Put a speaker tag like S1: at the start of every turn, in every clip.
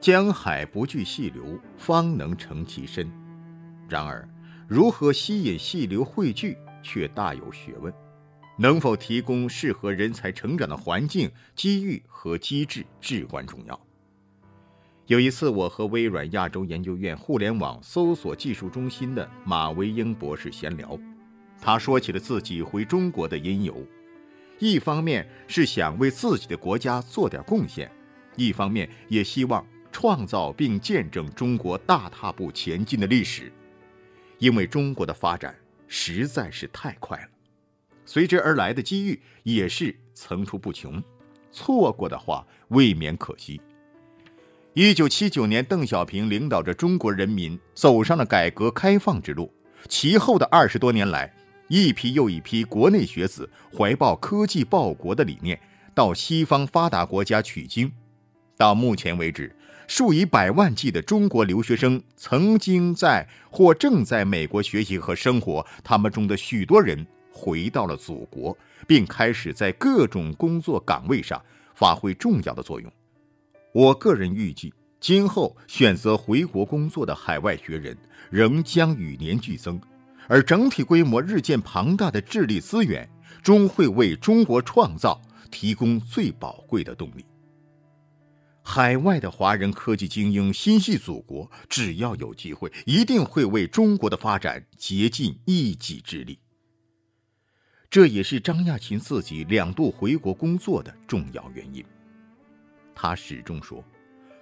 S1: 江海不惧细流，方能成其深。然而，如何吸引细流汇聚，却大有学问。能否提供适合人才成长的环境、机遇和机制，至关重要。有一次，我和微软亚洲研究院互联网搜索技术中心的马维英博士闲聊，他说起了自己回中国的因由。一方面是想为自己的国家做点贡献，一方面也希望创造并见证中国大踏步前进的历史，因为中国的发展实在是太快了，随之而来的机遇也是层出不穷，错过的话未免可惜。一九七九年，邓小平领导着中国人民走上了改革开放之路，其后的二十多年来。一批又一批国内学子怀抱科技报国的理念，到西方发达国家取经。到目前为止，数以百万计的中国留学生曾经在或正在美国学习和生活。他们中的许多人回到了祖国，并开始在各种工作岗位上发挥重要的作用。我个人预计，今后选择回国工作的海外学人仍将与年俱增。而整体规模日渐庞大的智力资源，终会为中国创造提供最宝贵的动力。海外的华人科技精英心系祖国，只要有机会，一定会为中国的发展竭尽一己之力。这也是张亚勤自己两度回国工作的重要原因。他始终说，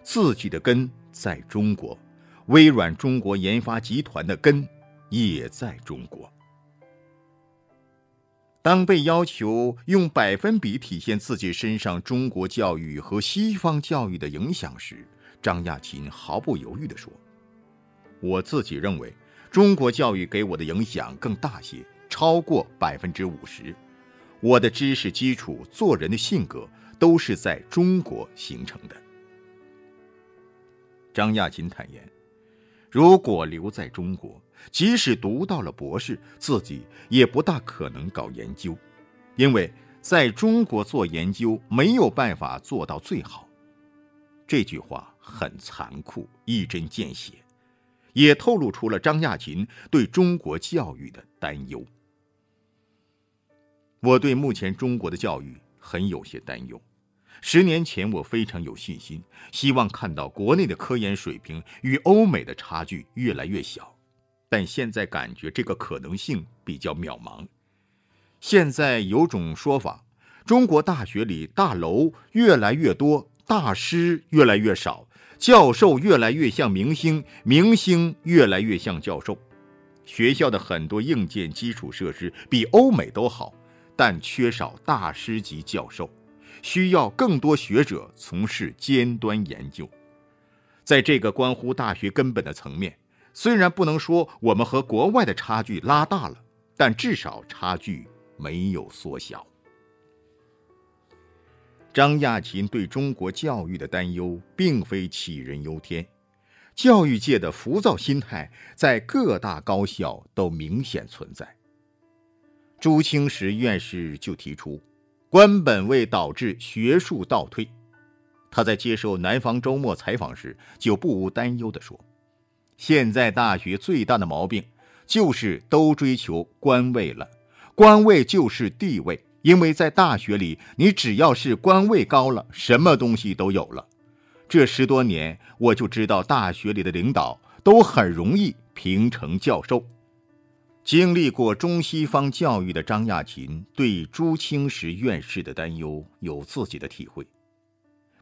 S1: 自己的根在中国，微软中国研发集团的根。也在中国。当被要求用百分比体现自己身上中国教育和西方教育的影响时，张亚勤毫不犹豫地说：“我自己认为，中国教育给我的影响更大些，超过百分之五十。我的知识基础、做人的性格都是在中国形成的。”张亚勤坦言。如果留在中国，即使读到了博士，自己也不大可能搞研究，因为在中国做研究没有办法做到最好。这句话很残酷，一针见血，也透露出了张亚勤对中国教育的担忧。我对目前中国的教育很有些担忧。十年前，我非常有信心，希望看到国内的科研水平与欧美的差距越来越小，但现在感觉这个可能性比较渺茫。现在有种说法，中国大学里大楼越来越多，大师越来越少，教授越来越像明星，明星越来越像教授。学校的很多硬件基础设施比欧美都好，但缺少大师级教授。需要更多学者从事尖端研究，在这个关乎大学根本的层面，虽然不能说我们和国外的差距拉大了，但至少差距没有缩小。张亚勤对中国教育的担忧并非杞人忧天，教育界的浮躁心态在各大高校都明显存在。朱清时院士就提出。官本位导致学术倒退，他在接受《南方周末》采访时就不无担忧地说：“现在大学最大的毛病就是都追求官位了，官位就是地位，因为在大学里，你只要是官位高了，什么东西都有了。这十多年，我就知道大学里的领导都很容易评成教授。”经历过中西方教育的张亚勤对朱清时院士的担忧有自己的体会：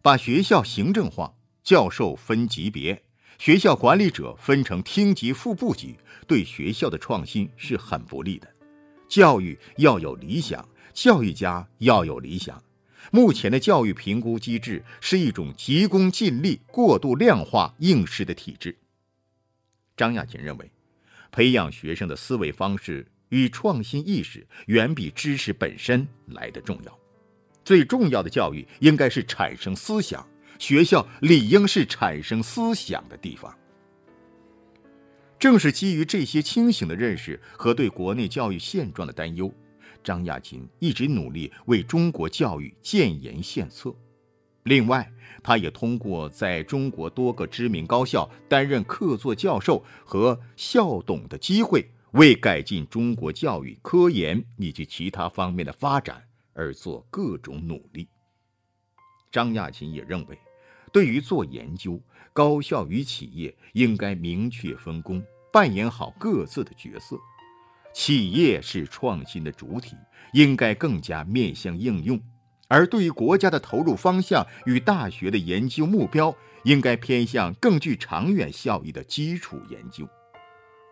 S1: 把学校行政化，教授分级别，学校管理者分成厅级、副部级，对学校的创新是很不利的。教育要有理想，教育家要有理想。目前的教育评估机制是一种急功近利、过度量化应试的体制。张亚勤认为。培养学生的思维方式与创新意识，远比知识本身来的重要。最重要的教育应该是产生思想，学校理应是产生思想的地方。正是基于这些清醒的认识和对国内教育现状的担忧，张亚勤一直努力为中国教育建言献策。另外，他也通过在中国多个知名高校担任客座教授和校董的机会，为改进中国教育、科研以及其他方面的发展而做各种努力。张亚勤也认为，对于做研究，高校与企业应该明确分工，扮演好各自的角色。企业是创新的主体，应该更加面向应用。而对于国家的投入方向与大学的研究目标，应该偏向更具长远效益的基础研究。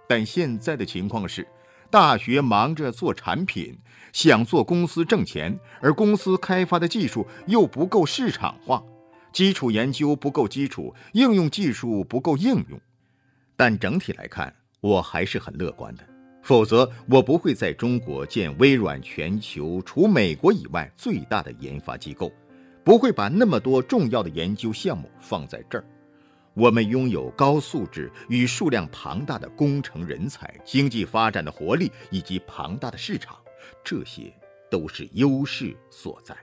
S1: 但现在的情况是，大学忙着做产品，想做公司挣钱，而公司开发的技术又不够市场化，基础研究不够基础，应用技术不够应用。但整体来看，我还是很乐观的。否则，我不会在中国建微软全球除美国以外最大的研发机构，不会把那么多重要的研究项目放在这儿。我们拥有高素质与数量庞大的工程人才、经济发展的活力以及庞大的市场，这些都是优势所在。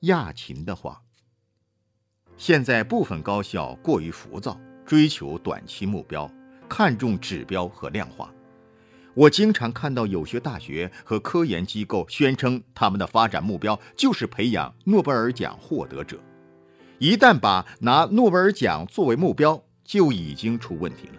S1: 亚勤的话，现在部分高校过于浮躁，追求短期目标。看重指标和量化，我经常看到有些大学和科研机构宣称他们的发展目标就是培养诺贝尔奖获得者，一旦把拿诺贝尔奖作为目标，就已经出问题了。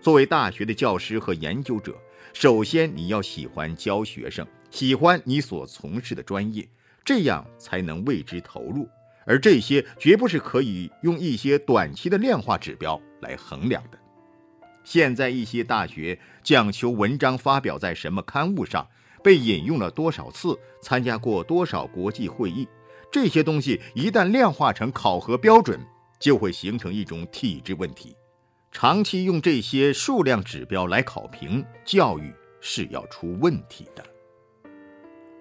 S1: 作为大学的教师和研究者，首先你要喜欢教学生，喜欢你所从事的专业，这样才能为之投入，而这些绝不是可以用一些短期的量化指标来衡量的。现在一些大学讲求文章发表在什么刊物上，被引用了多少次，参加过多少国际会议，这些东西一旦量化成考核标准，就会形成一种体制问题。长期用这些数量指标来考评教育是要出问题的。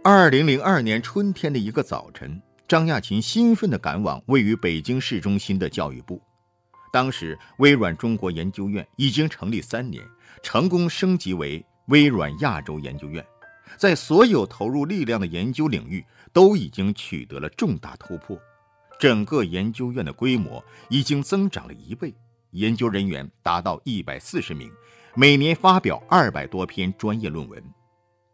S1: 二零零二年春天的一个早晨，张亚勤兴奋地赶往位于北京市中心的教育部。当时，微软中国研究院已经成立三年，成功升级为微软亚洲研究院，在所有投入力量的研究领域都已经取得了重大突破。整个研究院的规模已经增长了一倍，研究人员达到一百四十名，每年发表二百多篇专业论文。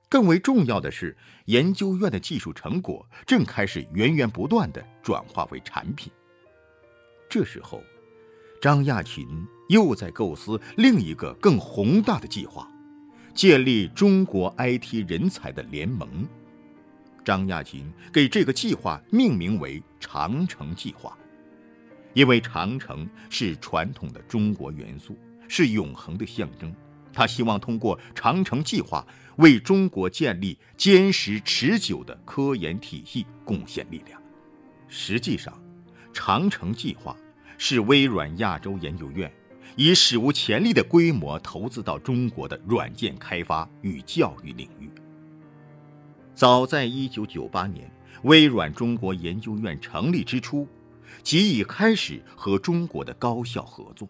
S1: 更为重要的是，研究院的技术成果正开始源源不断地转化为产品。这时候。张亚勤又在构思另一个更宏大的计划，建立中国 IT 人才的联盟。张亚勤给这个计划命名为“长城计划”，因为长城是传统的中国元素，是永恒的象征。他希望通过长城计划为中国建立坚实持久的科研体系贡献力量。实际上，长城计划。是微软亚洲研究院以史无前例的规模投资到中国的软件开发与教育领域。早在1998年，微软中国研究院成立之初，即已开始和中国的高校合作。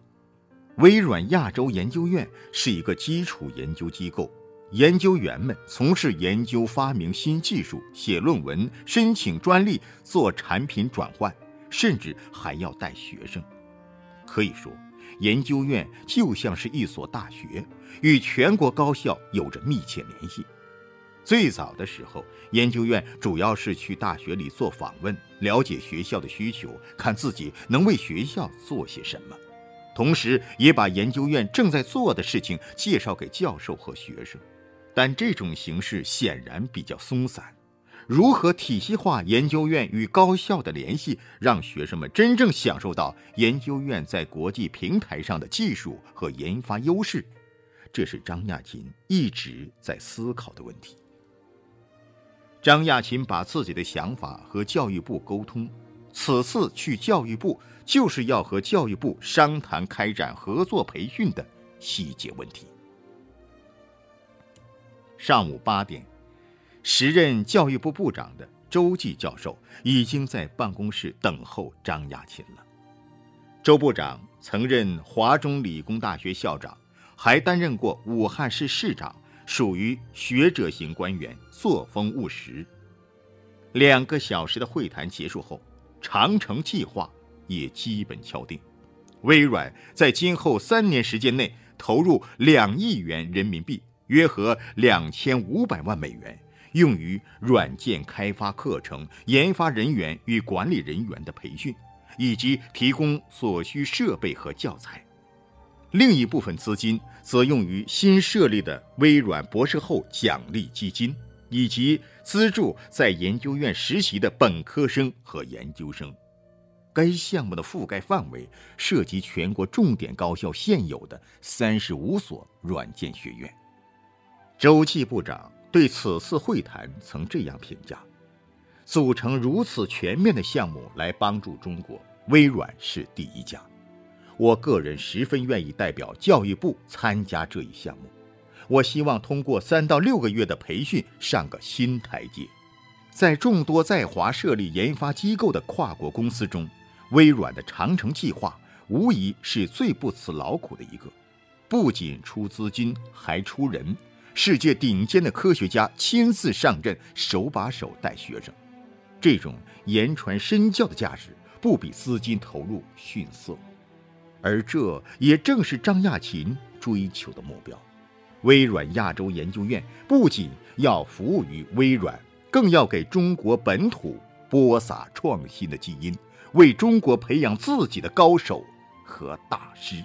S1: 微软亚洲研究院是一个基础研究机构，研究员们从事研究、发明新技术、写论文、申请专利、做产品转换。甚至还要带学生，可以说，研究院就像是一所大学，与全国高校有着密切联系。最早的时候，研究院主要是去大学里做访问，了解学校的需求，看自己能为学校做些什么，同时也把研究院正在做的事情介绍给教授和学生。但这种形式显然比较松散。如何体系化研究院与高校的联系，让学生们真正享受到研究院在国际平台上的技术和研发优势？这是张亚勤一直在思考的问题。张亚勤把自己的想法和教育部沟通，此次去教育部就是要和教育部商谈开展合作培训的细节问题。上午八点。时任教育部部长的周济教授已经在办公室等候张亚勤了。周部长曾任华中理工大学校长，还担任过武汉市市长，属于学者型官员，作风务实。两个小时的会谈结束后，长城计划也基本敲定。微软在今后三年时间内投入两亿元人民币，约合两千五百万美元，用于软件开发课程、研发人员与管理人员的培训，以及提供所需设备和教材。另一部分资金则用于新设立的微软博士后奖励基金，以及资助在研究院实习的本科生和研究生。该项目的覆盖范围涉及全国重点高校现有的三十五所软件学院。周继部长对此次会谈曾这样评价：“组成如此全面的项目来帮助中国，微软是第一家。我个人十分愿意代表教育部参加这一项目。我希望通过三到六个月的培训上个新台阶。在众多在华设立研发机构的跨国公司中。”微软的长城计划无疑是最不辞劳苦的一个，不仅出资金，还出人，世界顶尖的科学家亲自上阵，手把手带学生。这种言传身教的价值，不比资金投入逊色。而这也正是张亚勤追求的目标。微软亚洲研究院不仅要服务于微软，更要给中国本土播撒创新的基因。为中国培养自己的高手和大师。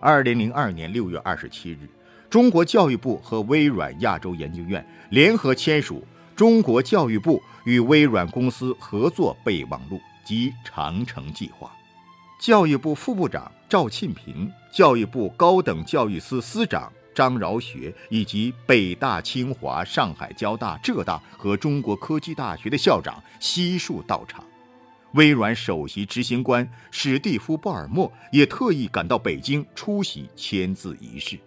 S1: 二零零二年六月二十七日，中国教育部和微软亚洲研究院联合签署《中国教育部与微软公司合作备忘录》及长城计划。教育部副部长赵庆平、教育部高等教育司司长。张饶学以及北大、清华、上海交大、浙大和中国科技大学的校长悉数到场，微软首席执行官史蒂夫·鲍尔默也特意赶到北京出席签字仪式。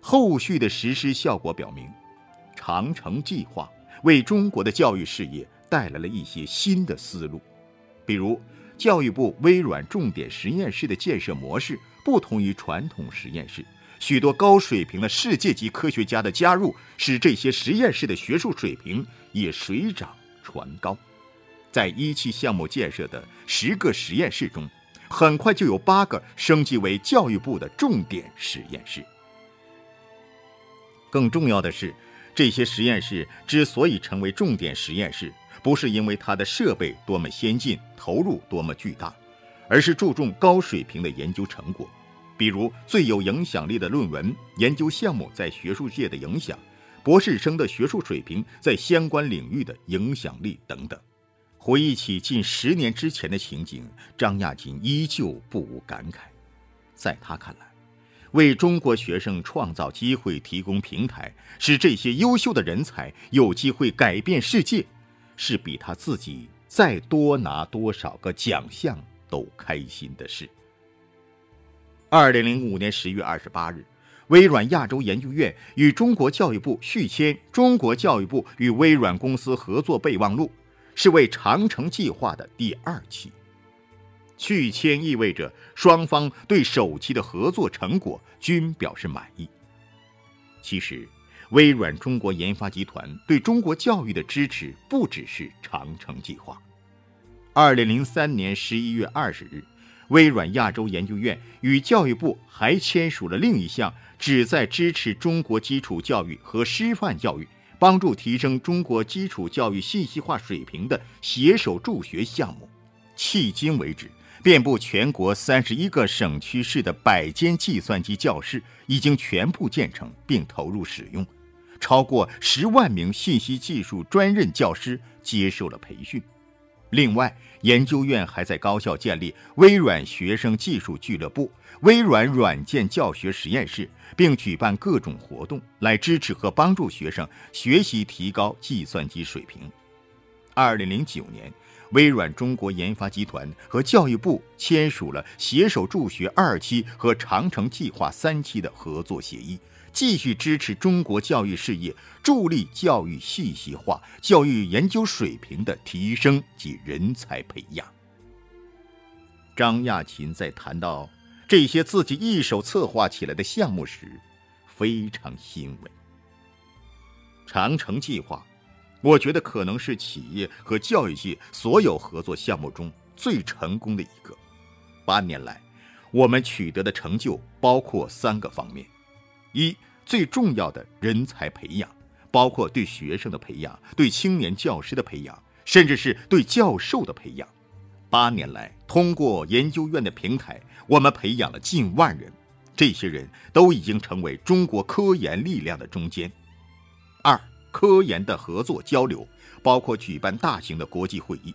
S1: 后续的实施效果表明，长城计划为中国的教育事业带来了一些新的思路，比如教育部微软重点实验室的建设模式不同于传统实验室。许多高水平的世界级科学家的加入，使这些实验室的学术水平也水涨船高。在一期项目建设的十个实验室中，很快就有八个升级为教育部的重点实验室。更重要的是，这些实验室之所以成为重点实验室，不是因为它的设备多么先进、投入多么巨大，而是注重高水平的研究成果。比如最有影响力的论文研究项目在学术界的影响，博士生的学术水平在相关领域的影响力等等。回忆起近十年之前的情景，张亚勤依旧不无感慨。在他看来，为中国学生创造机会、提供平台，使这些优秀的人才有机会改变世界，是比他自己再多拿多少个奖项都开心的事。二零零五年十月二十八日，微软亚洲研究院与中国教育部续签《中国教育部与微软公司合作备忘录》，是为长城计划的第二期。续签意味着双方对首期的合作成果均表示满意。其实，微软中国研发集团对中国教育的支持不只是长城计划。二零零三年十一月二十日。微软亚洲研究院与教育部还签署了另一项旨在支持中国基础教育和师范教育、帮助提升中国基础教育信息化水平的携手助学项目。迄今为止，遍布全国三十一个省区市的百间计算机教室已经全部建成并投入使用，超过十万名信息技术专任教师接受了培训。另外，研究院还在高校建立微软学生技术俱乐部、微软软件教学实验室，并举办各种活动来支持和帮助学生学习提高计算机水平。二零零九年，微软中国研发集团和教育部签署了携手助学二期和长城计划三期的合作协议。继续支持中国教育事业，助力教育信息化、教育研究水平的提升及人才培养。张亚勤在谈到这些自己一手策划起来的项目时，非常欣慰。长城计划，我觉得可能是企业和教育界所有合作项目中最成功的一个。八年来，我们取得的成就包括三个方面：一、最重要的人才培养，包括对学生的培养、对青年教师的培养，甚至是对教授的培养。八年来，通过研究院的平台，我们培养了近万人，这些人都已经成为中国科研力量的中坚。二、科研的合作交流，包括举办大型的国际会议，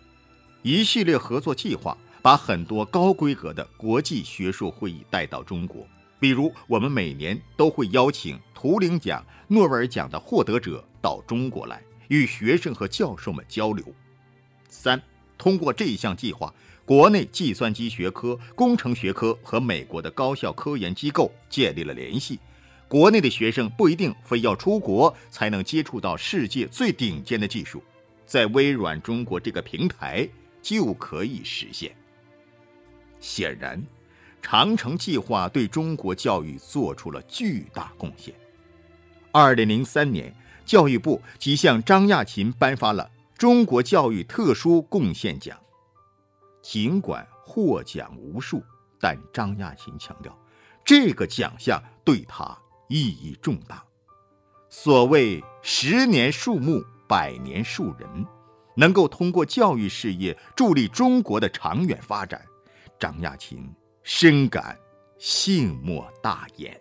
S1: 一系列合作计划。把很多高规格的国际学术会议带到中国，比如我们每年都会邀请图灵奖、诺贝尔奖的获得者到中国来，与学生和教授们交流。三，通过这一项计划，国内计算机学科、工程学科和美国的高校科研机构建立了联系，国内的学生不一定非要出国才能接触到世界最顶尖的技术，在微软中国这个平台就可以实现。显然，长城计划对中国教育做出了巨大贡献。二零零三年，教育部即向张亚勤颁发了中国教育特殊贡献奖。尽管获奖无数，但张亚勤强调，这个奖项对他意义重大。所谓“十年树木，百年树人”，能够通过教育事业助力中国的长远发展。张亚勤深感幸莫大焉。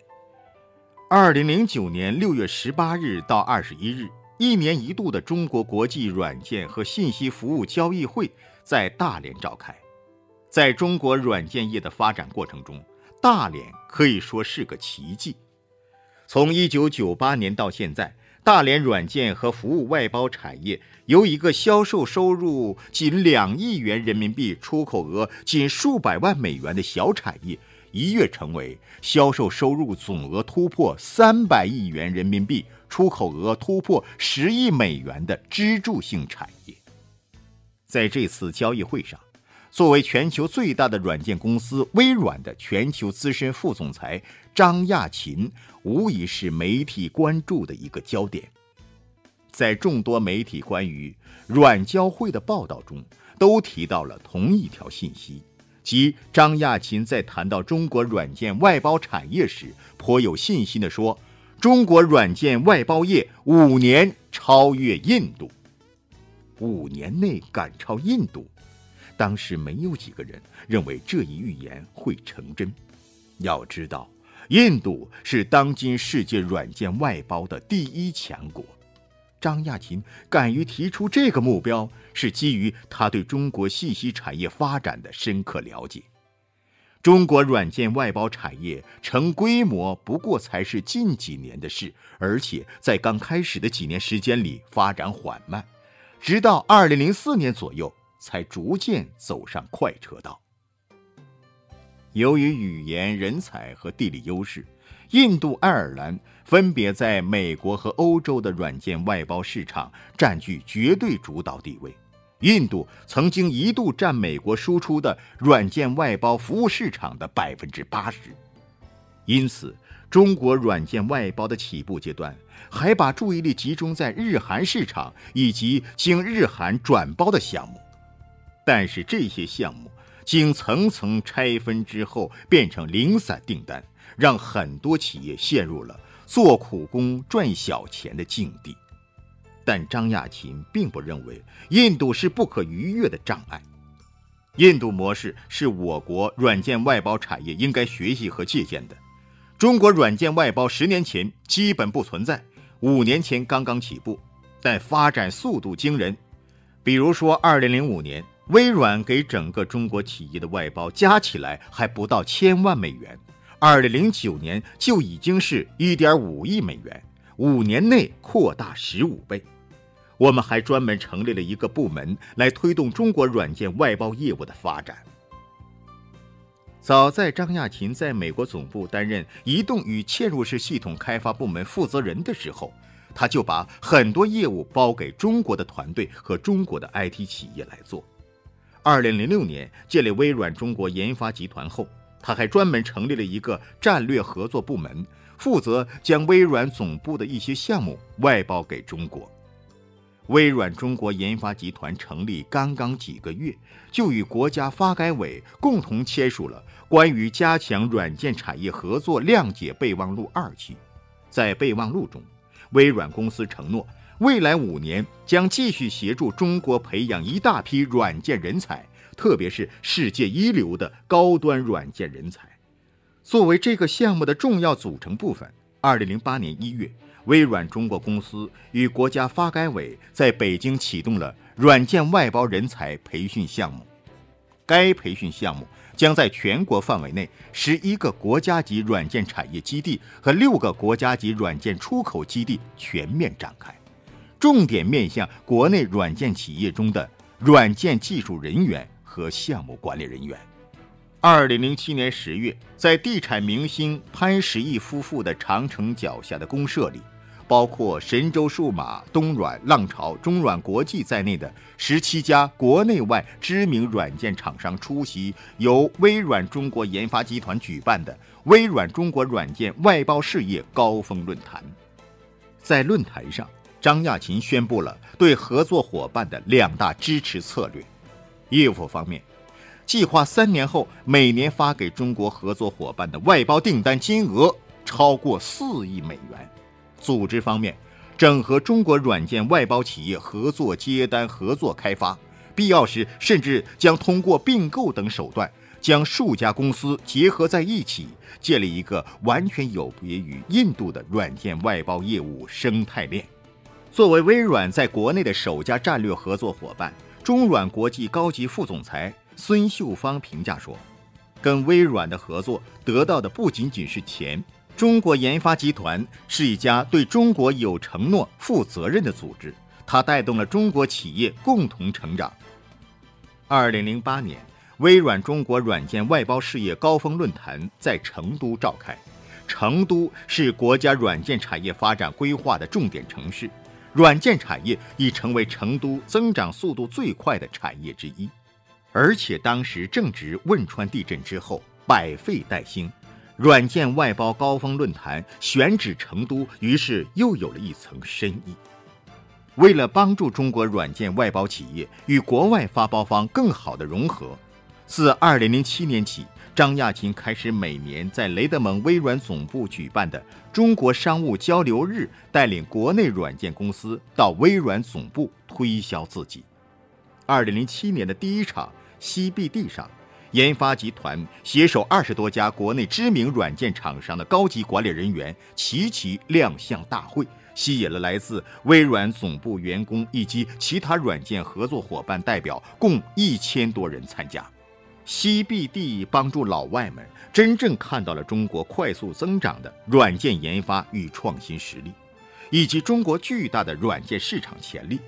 S1: 二零零九年六月十八日到二十一日，一年一度的中国国际软件和信息服务交易会在大连召开。在中国软件业的发展过程中，大连可以说是个奇迹。从一九九八年到现在。大连软件和服务外包产业由一个销售收入仅两亿元人民币、出口额仅数百万美元的小产业，一跃成为销售收入总额突破三百亿元人民币、出口额突破十亿美元的支柱性产业。在这次交易会上，作为全球最大的软件公司微软的全球资深副总裁张亚勤，无疑是媒体关注的一个焦点。在众多媒体关于软交会的报道中，都提到了同一条信息，即张亚勤在谈到中国软件外包产业时，颇有信心地说：“中国软件外包业五年超越印度，五年内赶超印度。”当时没有几个人认为这一预言会成真。要知道，印度是当今世界软件外包的第一强国。张亚勤敢于提出这个目标，是基于他对中国信息产业发展的深刻了解。中国软件外包产业成规模不过才是近几年的事，而且在刚开始的几年时间里发展缓慢，直到二零零四年左右。才逐渐走上快车道。由于语言、人才和地理优势，印度、爱尔兰分别在美国和欧洲的软件外包市场占据绝对主导地位。印度曾经一度占美国输出的软件外包服务市场的百分之八十。因此，中国软件外包的起步阶段，还把注意力集中在日韩市场以及经日韩转包的项目。但是这些项目经层层拆分之后，变成零散订单，让很多企业陷入了做苦工赚小钱的境地。但张亚勤并不认为印度是不可逾越的障碍。印度模式是我国软件外包产业应该学习和借鉴的。中国软件外包十年前基本不存在，五年前刚刚起步，但发展速度惊人。比如说，二零零五年。微软给整个中国企业的外包加起来还不到千万美元，二零零九年就已经是一点五亿美元，五年内扩大十五倍。我们还专门成立了一个部门来推动中国软件外包业务的发展。早在张亚勤在美国总部担任移动与嵌入式系统开发部门负责人的时候，他就把很多业务包给中国的团队和中国的 IT 企业来做。二零零六年建立微软中国研发集团后，他还专门成立了一个战略合作部门，负责将微软总部的一些项目外包给中国。微软中国研发集团成立刚刚几个月，就与国家发改委共同签署了关于加强软件产业合作谅解备忘录二期。在备忘录中，微软公司承诺，未来五年将继续协助中国培养一大批软件人才，特别是世界一流的高端软件人才。作为这个项目的重要组成部分，二零零八年一月。微软中国公司与国家发改委在北京启动了软件外包人才培训项目。该培训项目将在全国范围内十一个国家级软件产业基地和六个国家级软件出口基地全面展开，重点面向国内软件企业中的软件技术人员和项目管理人员。二零零七年十月，在地产明星潘石屹夫妇的长城脚下的公社里。包括神州数码、东软、浪潮、中软国际在内的十七家国内外知名软件厂商出席由微软中国研发集团举办的微软中国软件外包事业高峰论坛。在论坛上，张亚勤宣布了对合作伙伴的两大支持策略：业务方面，计划三年后每年发给中国合作伙伴的外包订单金额超过四亿美元。组织方面，整合中国软件外包企业合作接单、合作开发，必要时甚至将通过并购等手段，将数家公司结合在一起，建立一个完全有别于印度的软件外包业务生态链。作为微软在国内的首家战略合作伙伴，中软国际高级副总裁孙秀芳评价说：“跟微软的合作得到的不仅仅是钱。”中国研发集团是一家对中国有承诺、负责任的组织，它带动了中国企业共同成长。二零零八年，微软中国软件外包事业高峰论坛在成都召开。成都是国家软件产业发展规划的重点城市，软件产业已成为成都增长速度最快的产业之一。而且当时正值汶川地震之后，百废待兴。软件外包高峰论坛选址成都，于是又有了一层深意。为了帮助中国软件外包企业与国外发包方更好的融合，自2007年起，张亚勤开始每年在雷德蒙微软总部举办的中国商务交流日，带领国内软件公司到微软总部推销自己。2007年的第一场 CBD 上。研发集团携手二十多家国内知名软件厂商的高级管理人员齐齐亮相大会，吸引了来自微软总部员工以及其他软件合作伙伴代表共一千多人参加。CBD 帮助老外们真正看到了中国快速增长的软件研发与创新实力，以及中国巨大的软件市场潜力，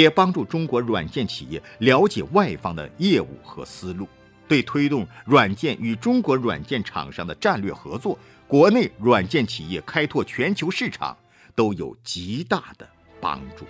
S1: 也帮助中国软件企业了解外方的业务和思路。对推动软件与中国软件厂商的战略合作，国内软件企业开拓全球市场都有极大的帮助。